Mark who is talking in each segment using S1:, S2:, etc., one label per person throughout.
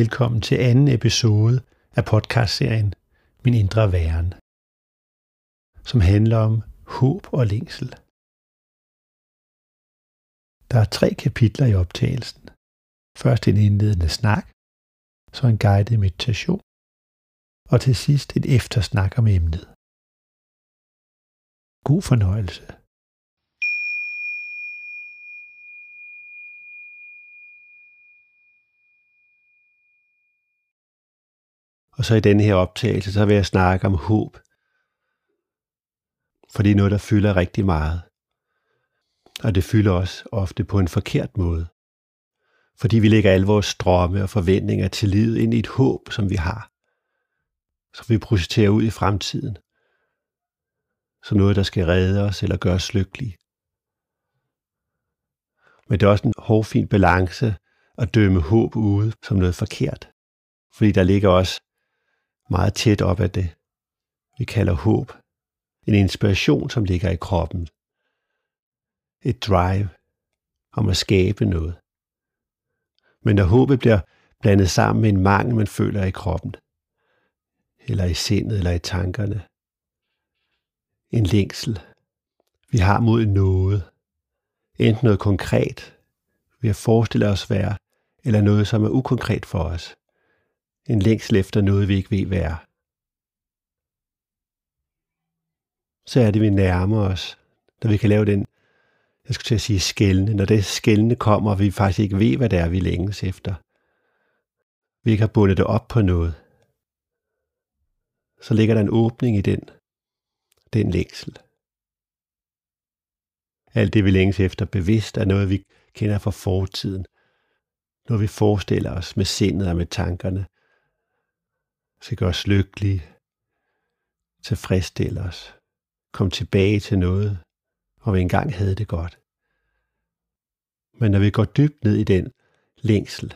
S1: Velkommen til anden episode af podcastserien Min Indre Væren, som handler om håb og længsel. Der er tre kapitler i optagelsen. Først en indledende snak, så en guided meditation, og til sidst et eftersnak om emnet. God fornøjelse. Og så i denne her optagelse, så vil jeg snakke om håb. For det er noget, der fylder rigtig meget. Og det fylder også ofte på en forkert måde. Fordi vi lægger alle vores drømme og forventninger til livet ind i et håb, som vi har. Som vi projicerer ud i fremtiden. Som noget, der skal redde os eller gøre os lykkelige. Men det er også en hårfin balance at dømme håb ude som noget forkert. Fordi der ligger også meget tæt op af det, vi kalder håb. En inspiration, som ligger i kroppen. Et drive om at skabe noget. Men når håbet bliver blandet sammen med en mangel, man føler i kroppen, eller i sindet, eller i tankerne, en længsel, vi har mod noget, enten noget konkret, vi har forestillet os være, eller noget, som er ukonkret for os, en længsel efter noget, vi ikke ved hvad er. Så er det, vi nærmer os, når vi kan lave den, jeg skulle til at sige skældne, når det skældne kommer, og vi faktisk ikke ved, hvad det er, vi længes efter. Vi ikke har bundet det op på noget. Så ligger der en åbning i den, den længsel. Alt det, vi længes efter bevidst, er noget, vi kender fra fortiden. Når vi forestiller os med sindet og med tankerne, skal gøre os lykkelige, tilfredsstille os, komme tilbage til noget, hvor vi engang havde det godt. Men når vi går dybt ned i den længsel,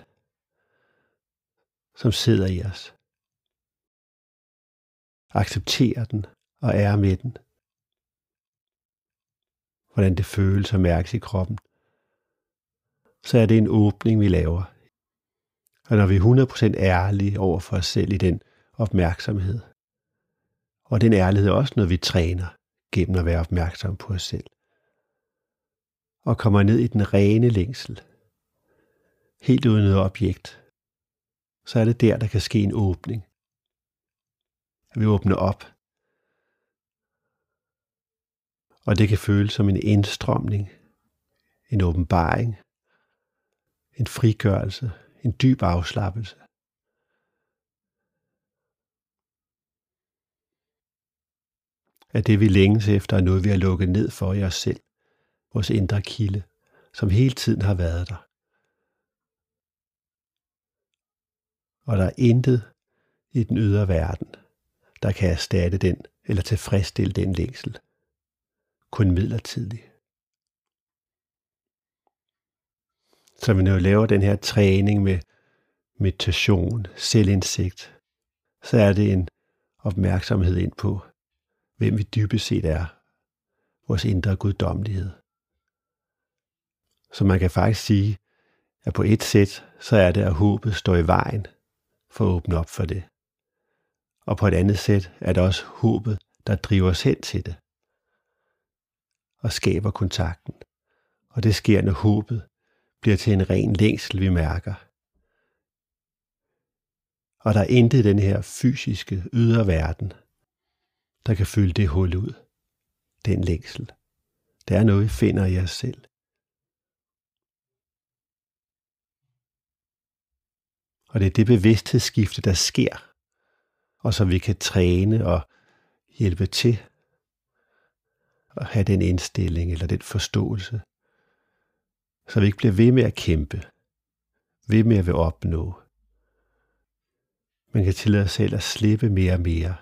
S1: som sidder i os, accepterer den og er med den, hvordan det føles og mærkes i kroppen, så er det en åbning, vi laver. Og når vi er 100% ærlige over for os selv i den opmærksomhed. Og den ærlighed er også noget, vi træner gennem at være opmærksom på os selv. Og kommer ned i den rene længsel, helt uden noget objekt, så er det der, der kan ske en åbning. At vi åbner op. Og det kan føles som en indstrømning, en åbenbaring, en frigørelse, en dyb afslappelse. At det vi længes efter er noget, vi har lukket ned for i os selv, vores indre kilde, som hele tiden har været der. Og der er intet i den ydre verden, der kan erstatte den eller tilfredsstille den længsel. Kun midlertidigt. Så vi nu laver den her træning med meditation, selvindsigt, så er det en opmærksomhed ind på, hvem vi dybest set er, vores indre guddommelighed. Så man kan faktisk sige, at på et sæt, så er det, at håbet står i vejen for at åbne op for det. Og på et andet sæt er det også håbet, der driver os hen til det og skaber kontakten. Og det sker, når håbet bliver til en ren længsel, vi mærker. Og der er intet i den her fysiske ydre verden, der kan fylde det hul ud. Den længsel. Det er noget, I finder i jer selv. Og det er det bevidsthedsskifte, der sker, og så vi kan træne og hjælpe til at have den indstilling eller den forståelse, så vi ikke bliver ved med at kæmpe, ved med at vil opnå. Man kan tillade sig selv at slippe mere og mere,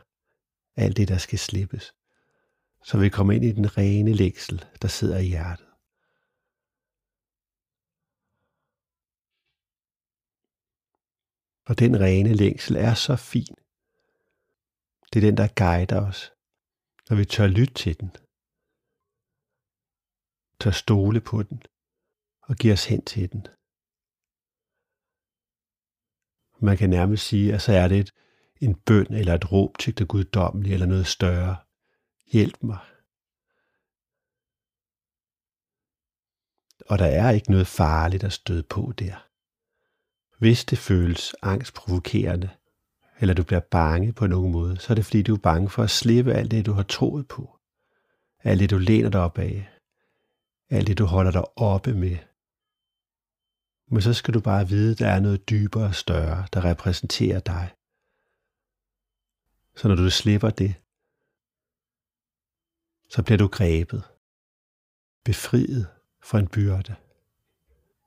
S1: alt det, der skal slippes. Så vi kommer ind i den rene længsel, der sidder i hjertet. Og den rene længsel er så fin. Det er den, der guider os, når vi tør lytte til den. Tør stole på den og give os hen til den. Man kan nærmest sige, at så er det et, en bøn eller et råb til det guddommelige eller noget større. Hjælp mig. Og der er ikke noget farligt at støde på der. Hvis det føles angstprovokerende, eller du bliver bange på nogen måde, så er det fordi, du er bange for at slippe alt det, du har troet på. Alt det, du læner dig op af. Alt det, du holder dig oppe med. Men så skal du bare vide, at der er noget dybere og større, der repræsenterer dig. Så når du slipper det, så bliver du grebet, befriet fra en byrde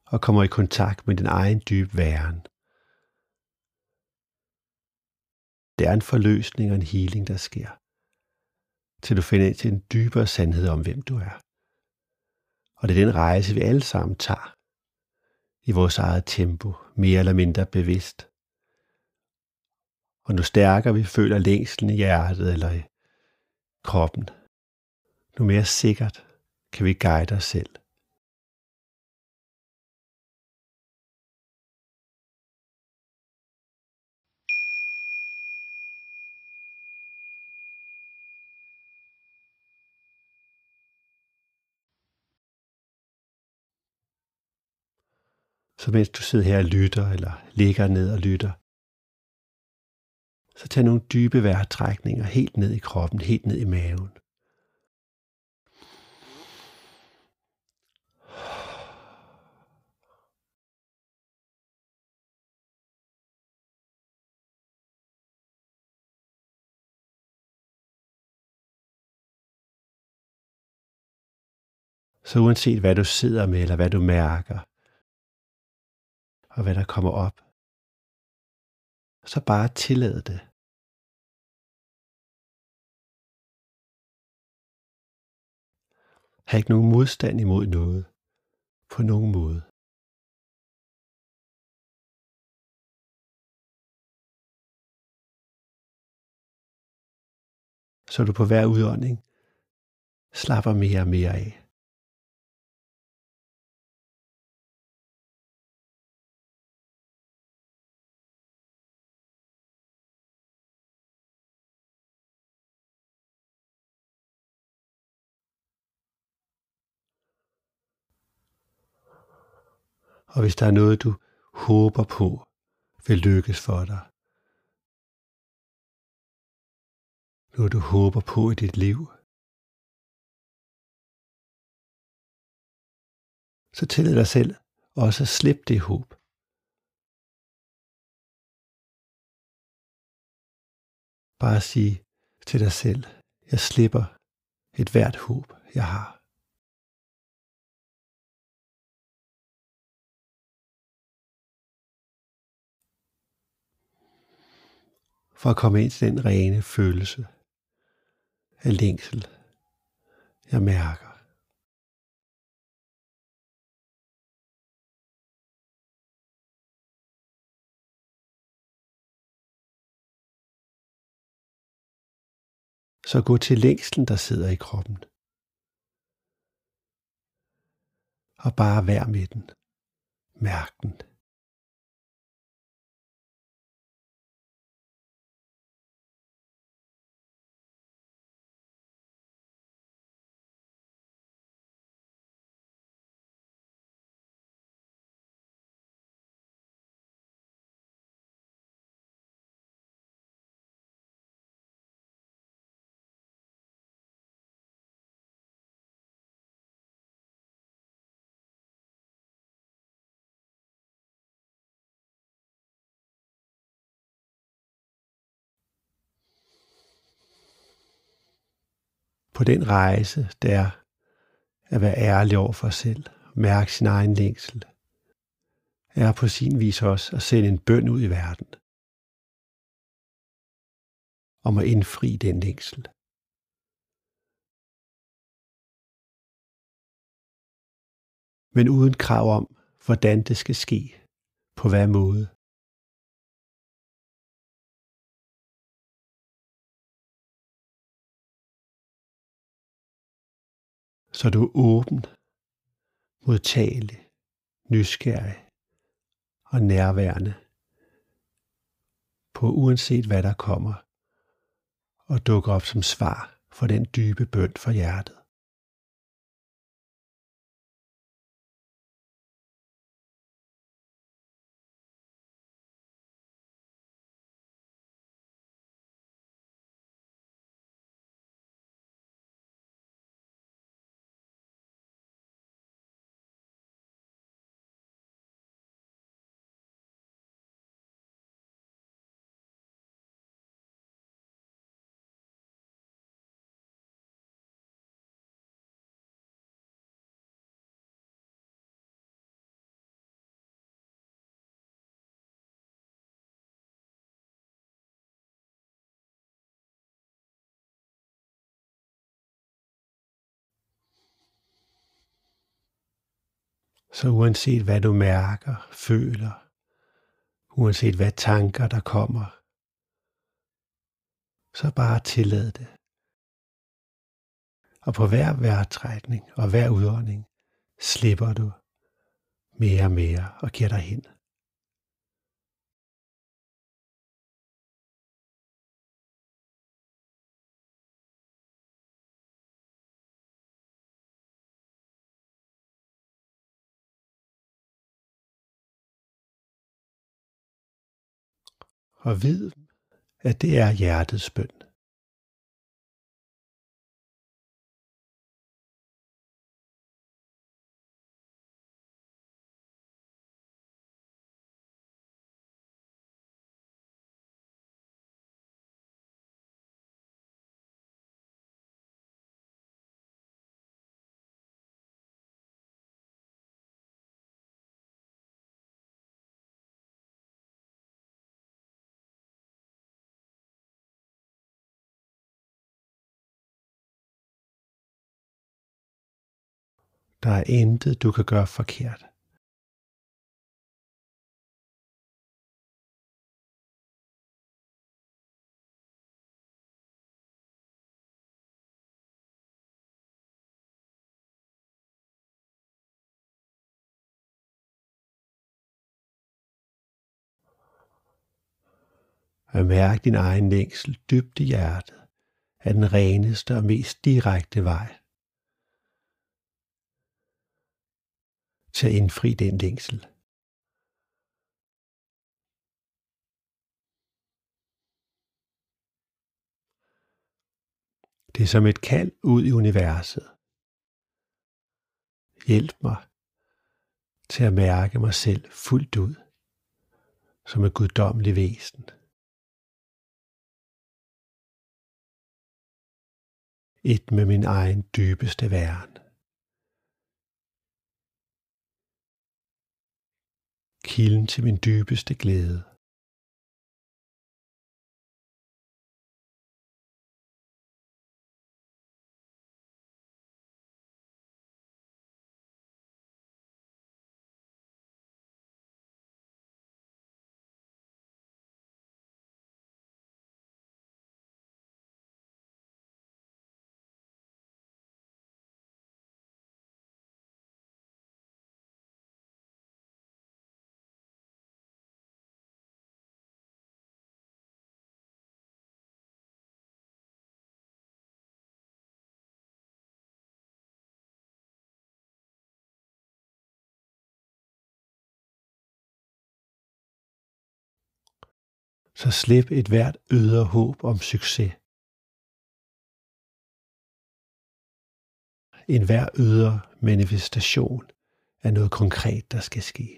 S1: og kommer i kontakt med din egen dybe væren. Det er en forløsning og en healing, der sker, til du finder ind til en dybere sandhed om, hvem du er. Og det er den rejse, vi alle sammen tager i vores eget tempo, mere eller mindre bevidst. Og nu stærkere vi føler længslen i hjertet eller i kroppen, nu mere sikkert kan vi guide os selv. Så mens du sidder her og lytter, eller ligger ned og lytter, så tag nogle dybe vejrtrækninger helt ned i kroppen, helt ned i maven. Så uanset hvad du sidder med, eller hvad du mærker, og hvad der kommer op. Så bare tillad det. Ha' ikke nogen modstand imod noget på nogen måde. Så du på hver udånding slapper mere og mere af. Og hvis der er noget, du håber på, vil lykkes for dig. Noget, du håber på i dit liv. Så tillad dig selv også at slippe det håb. Bare sige til dig selv, jeg slipper et hvert håb, jeg har. For at komme ind til den rene følelse af længsel, jeg mærker. Så gå til længslen, der sidder i kroppen. Og bare vær med den. Mærk den. På den rejse, der at være ærlig over for sig selv, mærke sin egen længsel, er på sin vis også at sende en bøn ud i verden om at indfri den længsel. Men uden krav om, hvordan det skal ske, på hvad måde. Så du er åben, modtagelig, nysgerrig og nærværende på uanset hvad der kommer, og dukker op som svar for den dybe bønd for hjertet. Så uanset hvad du mærker, føler, uanset hvad tanker der kommer, så bare tillad det. Og på hver vejrtrækning og hver udånding slipper du mere og mere og giver dig hen. Og vid, at det er hjertets bøn. Der er intet, du kan gøre forkert. At mærke din egen længsel dybt i hjertet er den reneste og mest direkte vej til at indfri den længsel. Det er som et kald ud i universet. Hjælp mig til at mærke mig selv fuldt ud som et guddommeligt væsen. Et med min egen dybeste væren. Kilden til min dybeste glæde. Så slip et hvert ydre håb om succes. En hver ydre manifestation af noget konkret, der skal ske.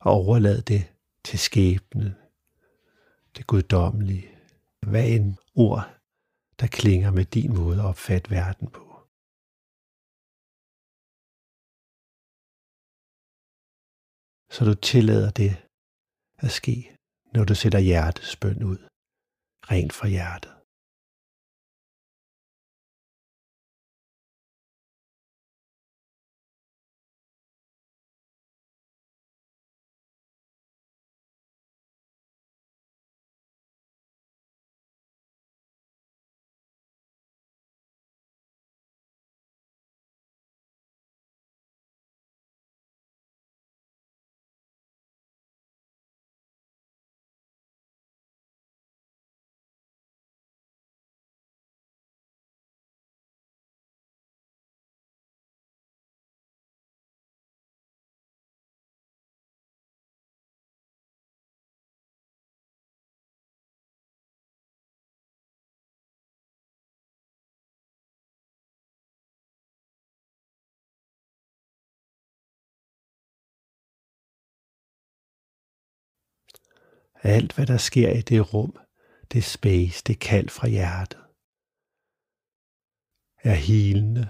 S1: Og overlad det til skæbnen, det guddommelige, hvad en ord, der klinger med din måde at opfatte verden på. Så du tillader det at ske, når du sætter hjertets bøn ud, rent fra hjertet. Alt, hvad der sker i det rum, det space, det kald fra hjertet, er hilende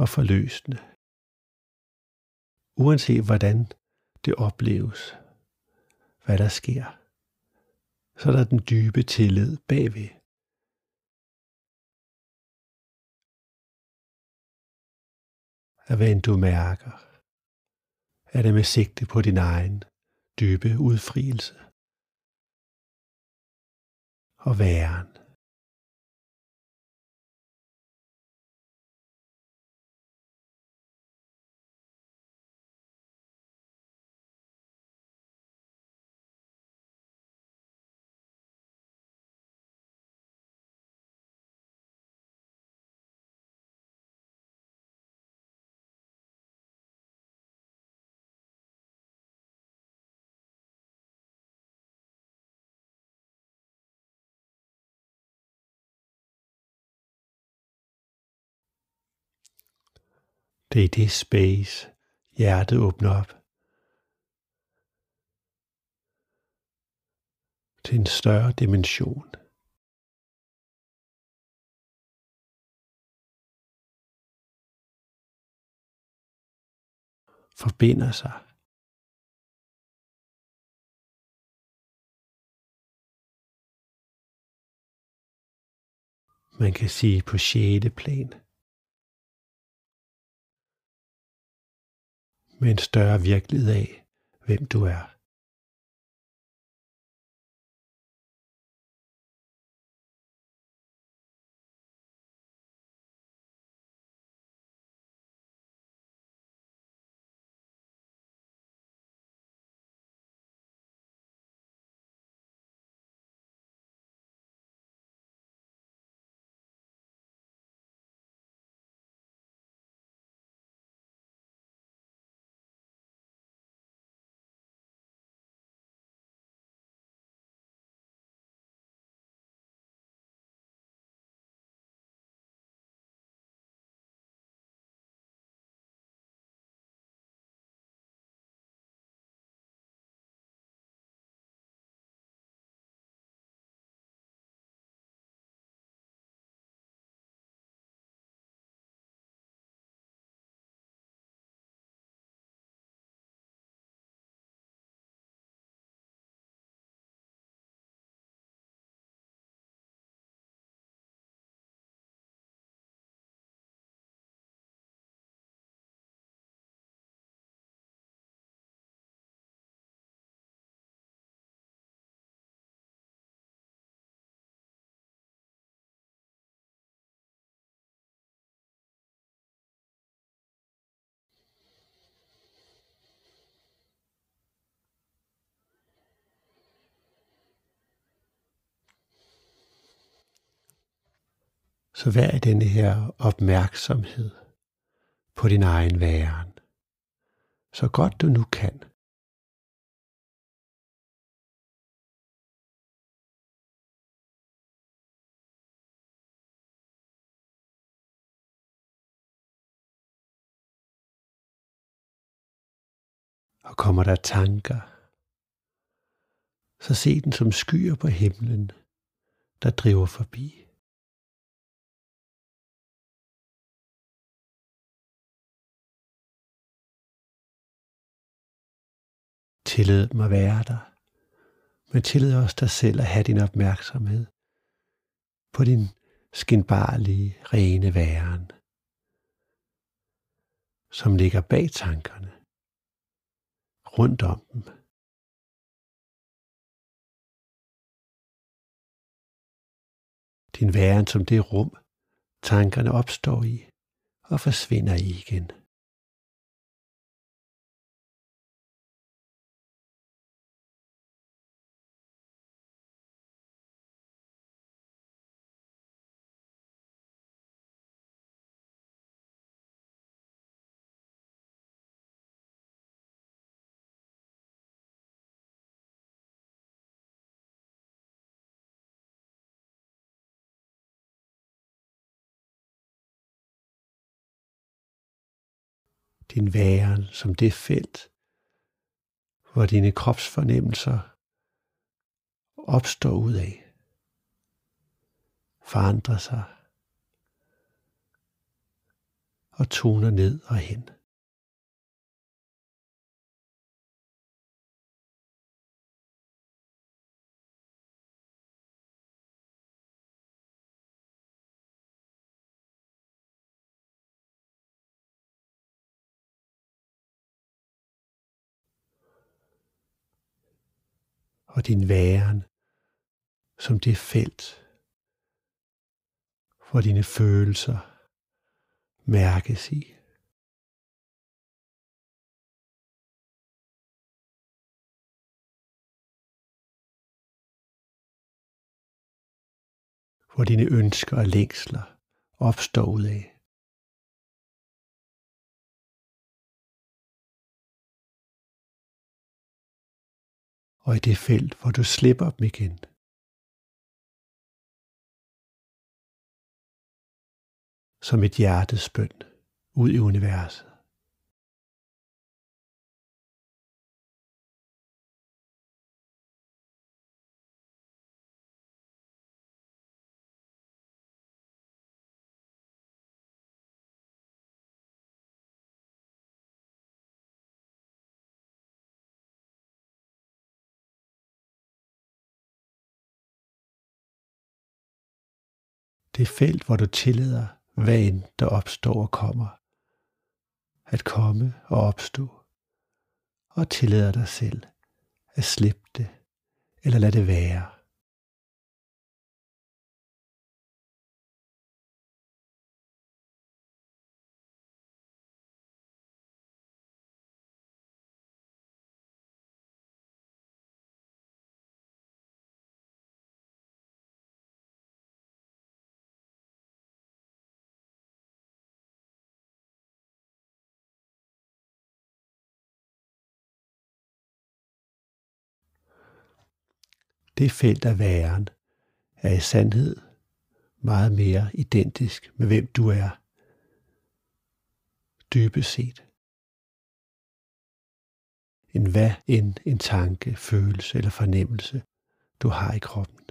S1: og forløsende. Uanset hvordan det opleves, hvad der sker, så er der den dybe tillid bagved. At hvad end du mærker, er det med sigte på din egen dybe udfrielse og væren. Det er det space, hjertet åbner op til en større dimension. Forbinder sig. Man kan sige på sjette plan. Med en større virkelighed af, hvem du er. Så vær i denne her opmærksomhed på din egen væren, så godt du nu kan. Og kommer der tanker, så se den som skyer på himlen, der driver forbi. Tillid mig være der, men tillid også dig selv at have din opmærksomhed på din skinbarlige, rene væren, som ligger bag tankerne, rundt om dem. Din væren som det rum, tankerne opstår i og forsvinder i igen. Din væren som det felt, hvor dine kropsfornemmelser opstår ud af, forandrer sig og toner ned og hen. Og din væren som det felt, hvor dine følelser mærkes i. Hvor dine ønsker og længsler opstår ud af. Og i det felt, hvor du slipper dem igen. Som et hjertesbøn ud i universet. Det felt, hvor du tillader, hvad end der opstår og kommer, at komme og opstå, og tillader dig selv at slippe det, eller lade det være. Det felt af væren er i sandhed meget mere identisk med hvem du er, dybest set, end hvad end en tanke, følelse eller fornemmelse du har i kroppen.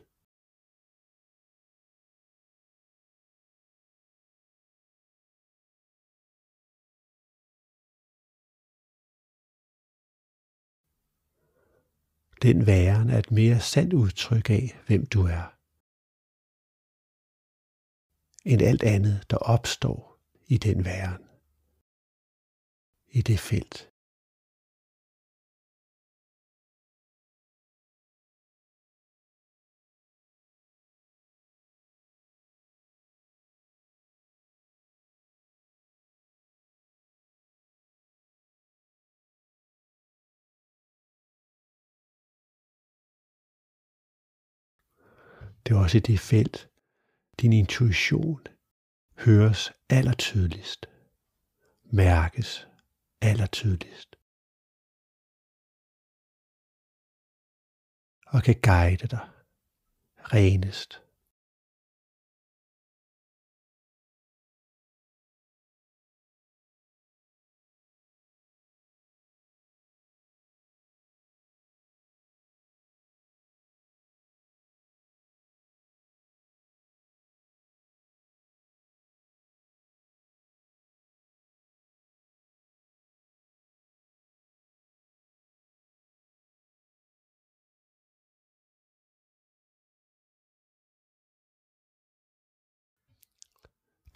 S1: Den væren er et mere sandt udtryk af, hvem du er, end alt andet, der opstår i den væren, i det felt. Det er også i det felt, din intuition høres allertydeligst, mærkes allertydeligst. Og kan guide dig renest.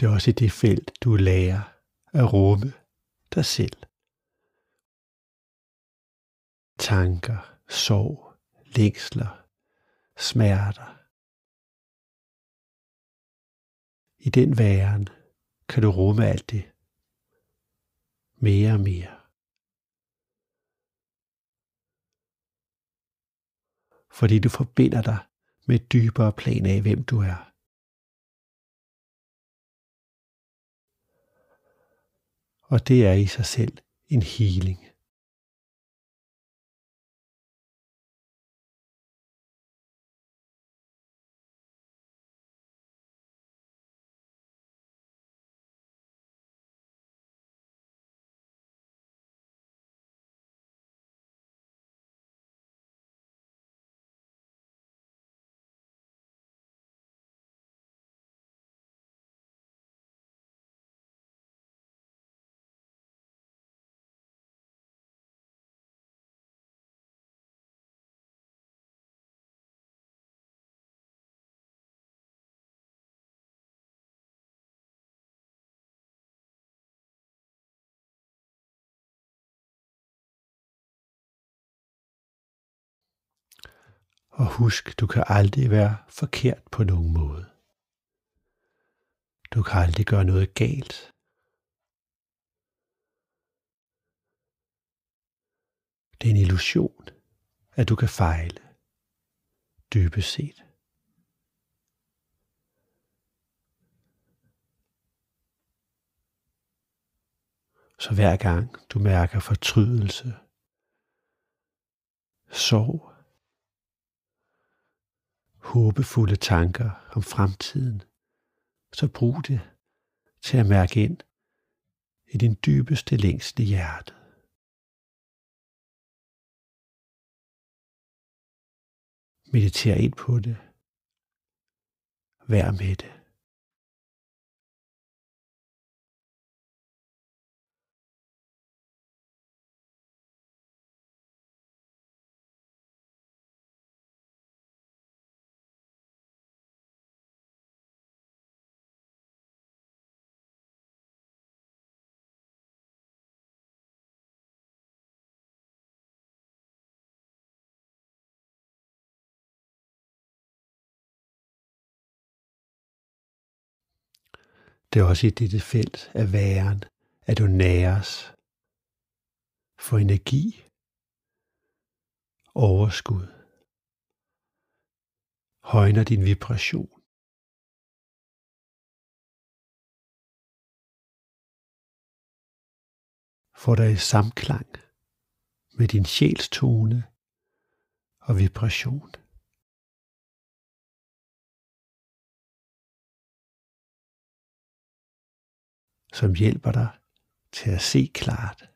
S1: Det er også i det felt, du lærer at rumme dig selv. Tanker, sorg, længsler, smerter. I den væren kan du rumme alt det. Mere og mere. Fordi du forbinder dig med et dybere plan af, hvem du er. Og det er i sig selv en healing. Og husk, du kan aldrig være forkert på nogen måde. Du kan aldrig gøre noget galt. Det er en illusion, at du kan fejle. Dybest set. Så hver gang du mærker fortrydelse, sorg, håbefulde tanker om fremtiden, så brug det til at mærke ind i din dybeste længste hjerte. Mediter ind på det. Vær med det. Det er også i dette felt af væren, at du næres for energi, overskud, højner din vibration. Får dig i samklang med din sjælstone og vibration. Som hjælper dig til at se klart,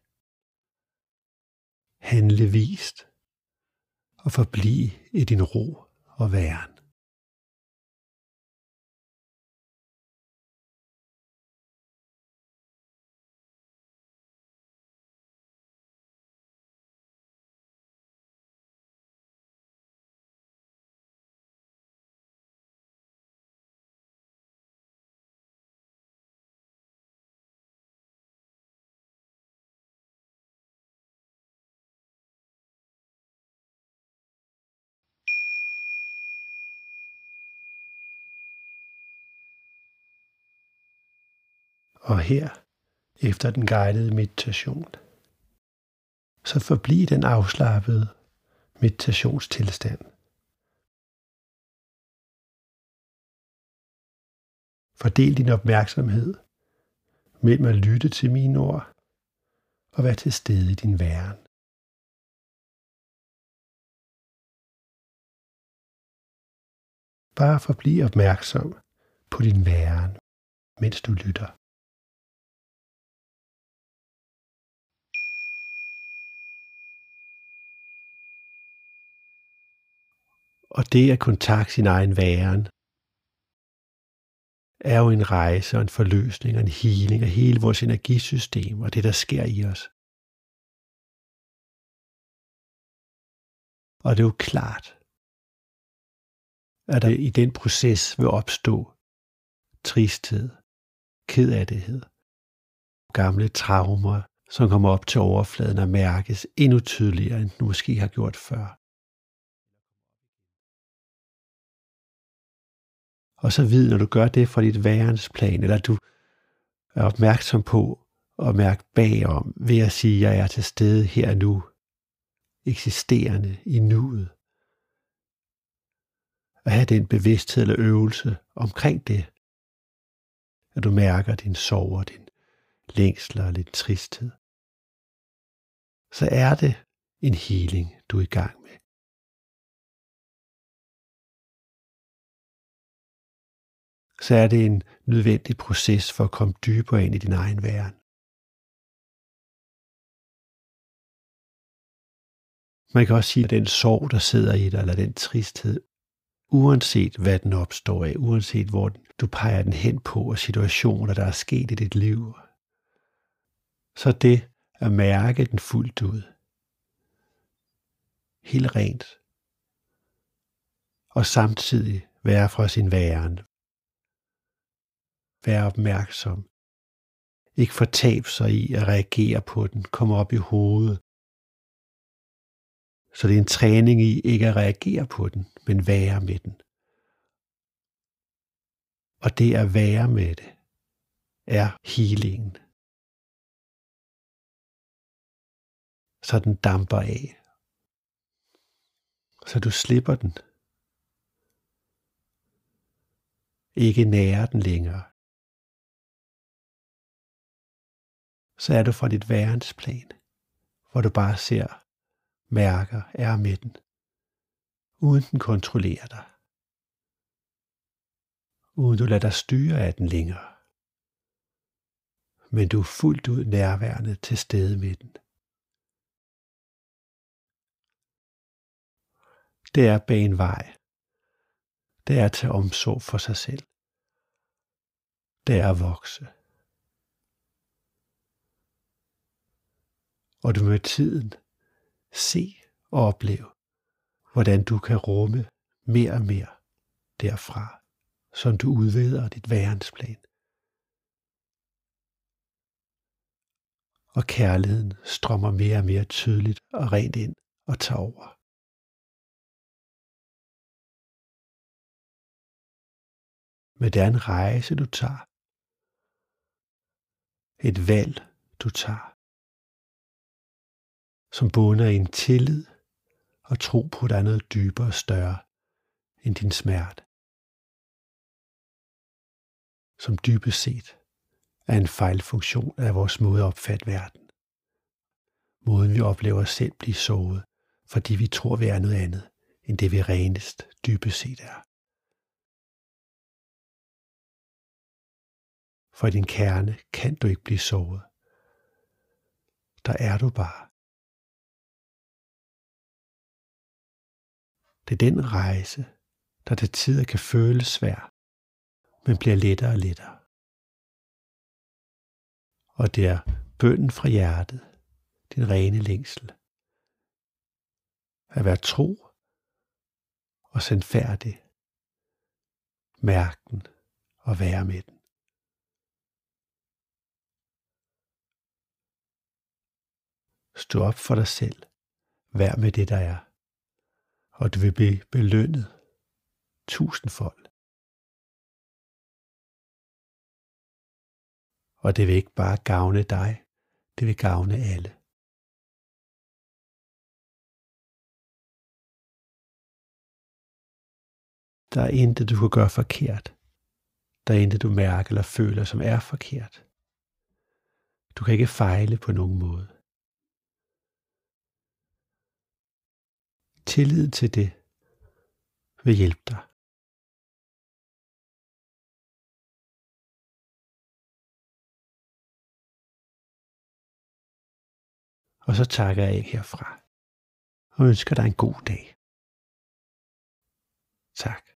S1: handle vist og forblive i din ro og væren. Og her, efter den guidede meditation, så forbliv den afslappede meditationstilstand. Fordel din opmærksomhed mellem at lytte til mine ord og være til stede i din væren. Bare forbliv opmærksom på din væren, mens du lytter. Og det at kontakte sin egen væren, er jo en rejse og en forløsning og en healing af hele vores energisystem og det, der sker i os. Og det er jo klart, at der i den proces vil opstå tristhed, kedattighed, gamle traumer, som kommer op til overfladen og mærkes endnu tydeligere, end du måske har gjort før. Og så vid, når du gør det fra dit værensplan, eller du er opmærksom på at mærke bagom ved at sige, at jeg er til stede her nu, eksisterende i nuet. At have den bevidsthed eller øvelse omkring det, at du mærker din sorg og din længsel og lidt tristhed, så er det en healing, du er i gang med. Så er det en nødvendig proces for at komme dybere ind i din egen væren. Man kan også sige, at den sorg, der sidder i dig, eller den tristhed, uanset hvad den opstår af, uanset hvor du peger den hen på, og situationer, der er sket i dit liv, så det at mærke den fuldt ud, helt rent, og samtidig være fra sin væren, Vær opmærksom. Ikke fortab sig i at reagere på den. Kom op i hovedet. Så det er en træning i ikke at reagere på den, men være med den. Og det at være med det er healingen. Så den damper af. Så du slipper den. Ikke nærer den længere. Så er du fra dit værensplan, hvor du bare ser, mærker, er med den, uden den kontrollerer dig uden du lader dig styre af den længere. Men du er fuldt ud nærværende til stede med den. Det er bag en vej. Det er at tage omsorg for sig selv. Det er at vokse. Og du med tiden se og opleve, hvordan du kan rumme mere og mere derfra som du udvider dit værensplan. Og kærligheden strømmer mere og mere tydeligt og rent ind og tager over. Men det er en rejse, du tager. Et valg, du tager. Som bunder i en tillid og tro på, at der er noget dybere og større end din smerte som dybest set er en fejlfunktion af vores måde at opfatte verden. Måden vi oplever os selv blive såret, fordi vi tror, vi er noget andet, end det vi renest dybest set er. For i din kerne kan du ikke blive såret. Der er du bare. Det er den rejse, der til tider kan føles svær, men bliver lettere og lettere. Og det er bønden fra hjertet, din rene længsel. At være tro og sandfærdig. Mærk den og være med den. Stå op for dig selv. Vær med det, der er. Og du vil blive belønnet tusindfold. Og det vil ikke bare gavne dig, det vil gavne alle. Der er intet, du kan gøre forkert. Der er intet, du mærker eller føler, som er forkert. Du kan ikke fejle på nogen måde. Tillid til det vil hjælpe dig. Og så takker jeg af herfra og ønsker dig en god dag. Tak.